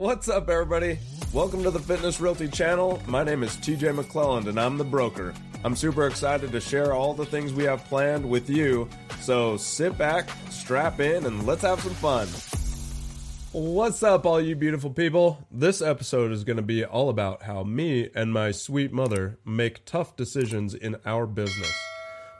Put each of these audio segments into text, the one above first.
What's up, everybody? Welcome to the Fitness Realty channel. My name is TJ McClelland, and I'm the broker. I'm super excited to share all the things we have planned with you. So sit back, strap in, and let's have some fun. What's up, all you beautiful people? This episode is going to be all about how me and my sweet mother make tough decisions in our business.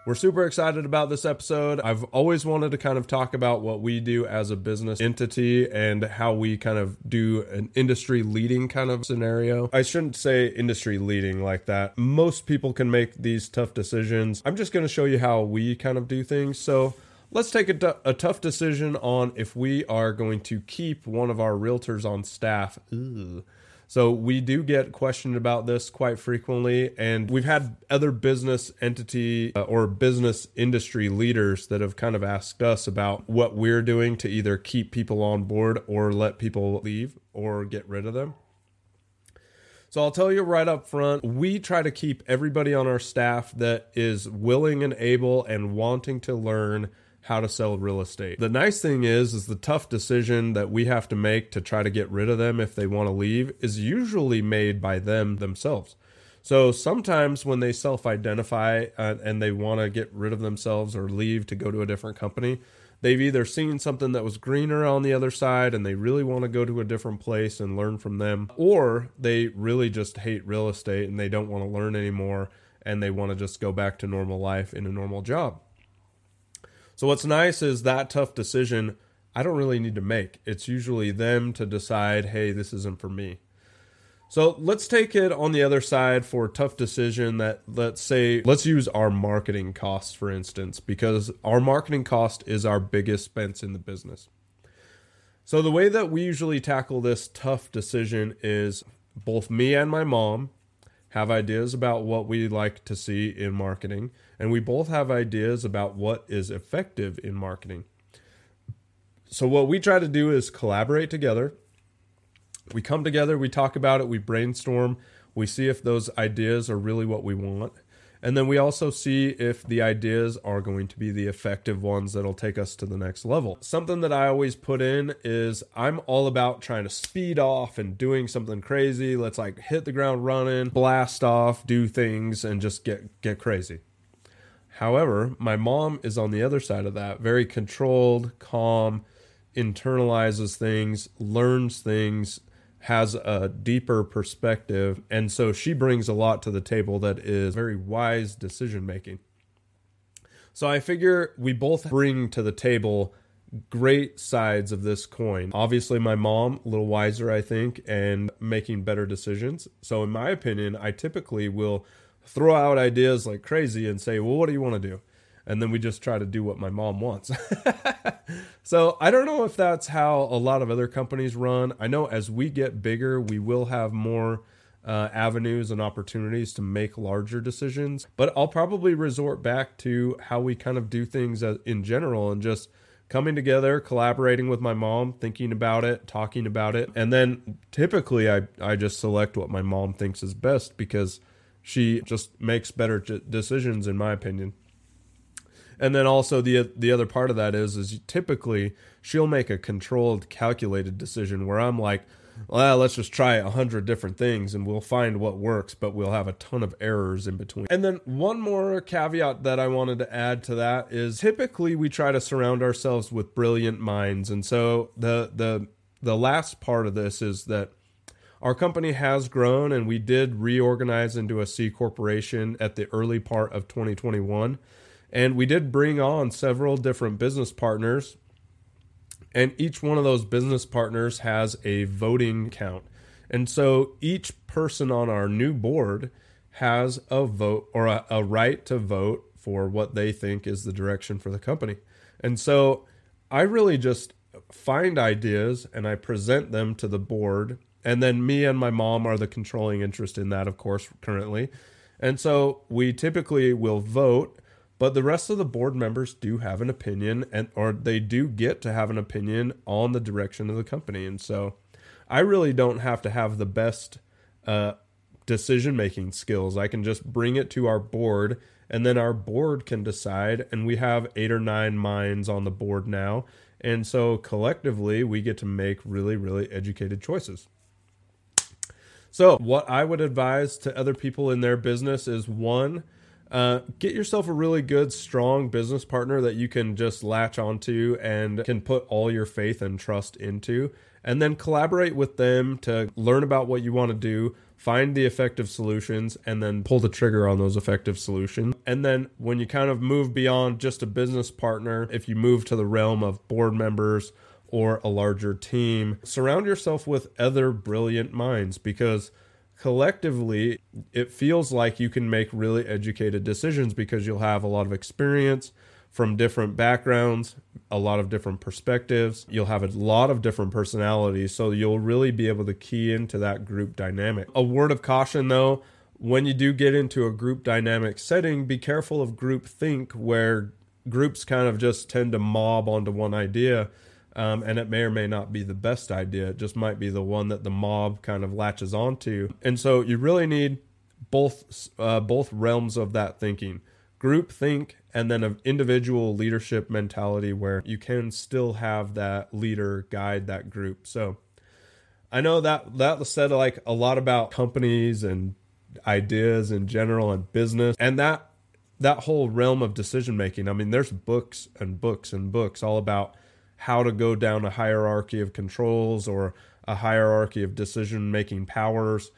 We're super excited about this episode. I've always wanted to kind of talk about what we do as a business entity and how we kind of do an industry leading kind of scenario. I shouldn't say industry leading like that. Most people can make these tough decisions. I'm just going to show you how we kind of do things. So, let's take a, t- a tough decision on if we are going to keep one of our realtors on staff. So we do get questioned about this quite frequently, and we've had other business entity uh, or business industry leaders that have kind of asked us about what we're doing to either keep people on board or let people leave or get rid of them. So I'll tell you right up front, we try to keep everybody on our staff that is willing and able and wanting to learn how to sell real estate. The nice thing is is the tough decision that we have to make to try to get rid of them if they want to leave is usually made by them themselves. So sometimes when they self-identify uh, and they want to get rid of themselves or leave to go to a different company, they've either seen something that was greener on the other side and they really want to go to a different place and learn from them, or they really just hate real estate and they don't want to learn anymore and they want to just go back to normal life in a normal job. So what's nice is that tough decision I don't really need to make. It's usually them to decide, hey, this isn't for me. So let's take it on the other side for a tough decision that let's say let's use our marketing costs for instance because our marketing cost is our biggest expense in the business. So the way that we usually tackle this tough decision is both me and my mom have ideas about what we like to see in marketing, and we both have ideas about what is effective in marketing. So, what we try to do is collaborate together. We come together, we talk about it, we brainstorm, we see if those ideas are really what we want. And then we also see if the ideas are going to be the effective ones that'll take us to the next level. Something that I always put in is I'm all about trying to speed off and doing something crazy. Let's like hit the ground running, blast off, do things and just get get crazy. However, my mom is on the other side of that, very controlled, calm, internalizes things, learns things, has a deeper perspective. And so she brings a lot to the table that is very wise decision making. So I figure we both bring to the table great sides of this coin. Obviously, my mom, a little wiser, I think, and making better decisions. So, in my opinion, I typically will throw out ideas like crazy and say, Well, what do you want to do? And then we just try to do what my mom wants. so I don't know if that's how a lot of other companies run. I know as we get bigger, we will have more uh, avenues and opportunities to make larger decisions. But I'll probably resort back to how we kind of do things in general and just coming together, collaborating with my mom, thinking about it, talking about it. And then typically I, I just select what my mom thinks is best because she just makes better decisions, in my opinion. And then also the the other part of that is is typically she'll make a controlled, calculated decision where I'm like, well, let's just try a hundred different things and we'll find what works, but we'll have a ton of errors in between. And then one more caveat that I wanted to add to that is typically we try to surround ourselves with brilliant minds. And so the the the last part of this is that our company has grown and we did reorganize into a C corporation at the early part of 2021. And we did bring on several different business partners. And each one of those business partners has a voting count. And so each person on our new board has a vote or a, a right to vote for what they think is the direction for the company. And so I really just find ideas and I present them to the board. And then me and my mom are the controlling interest in that, of course, currently. And so we typically will vote but the rest of the board members do have an opinion and or they do get to have an opinion on the direction of the company. And so i really don't have to have the best uh, decision making skills. I can just bring it to our board and then our board can decide. And we have eight or nine minds on the board now. And so collectively, we get to make really, really educated choices. So, what I would advise to other people in their business is one, uh, get yourself a really good, strong business partner that you can just latch onto and can put all your faith and trust into. And then collaborate with them to learn about what you want to do, find the effective solutions, and then pull the trigger on those effective solutions. And then when you kind of move beyond just a business partner, if you move to the realm of board members, or a larger team. Surround yourself with other brilliant minds because collectively it feels like you can make really educated decisions because you'll have a lot of experience from different backgrounds, a lot of different perspectives. You'll have a lot of different personalities, so you'll really be able to key into that group dynamic. A word of caution though, when you do get into a group dynamic setting, be careful of group think where groups kind of just tend to mob onto one idea um, and it may or may not be the best idea. It just might be the one that the mob kind of latches onto. And so you really need both uh, both realms of that thinking group think and then an individual leadership mentality where you can still have that leader guide that group so i know that that said like a lot about companies and ideas in general and business and that that whole realm of decision making i mean there's books and books and books all about how to go down a hierarchy of controls or a hierarchy of decision making powers.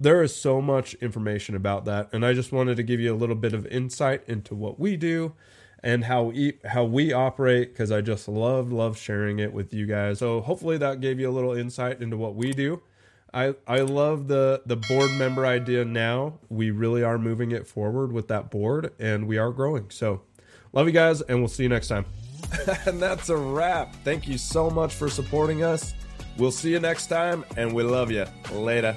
There is so much information about that, and I just wanted to give you a little bit of insight into what we do and how we how we operate because I just love love sharing it with you guys. So hopefully that gave you a little insight into what we do. I I love the the board member idea now. We really are moving it forward with that board and we are growing. So love you guys and we'll see you next time. and that's a wrap. Thank you so much for supporting us. We'll see you next time, and we love you. Later.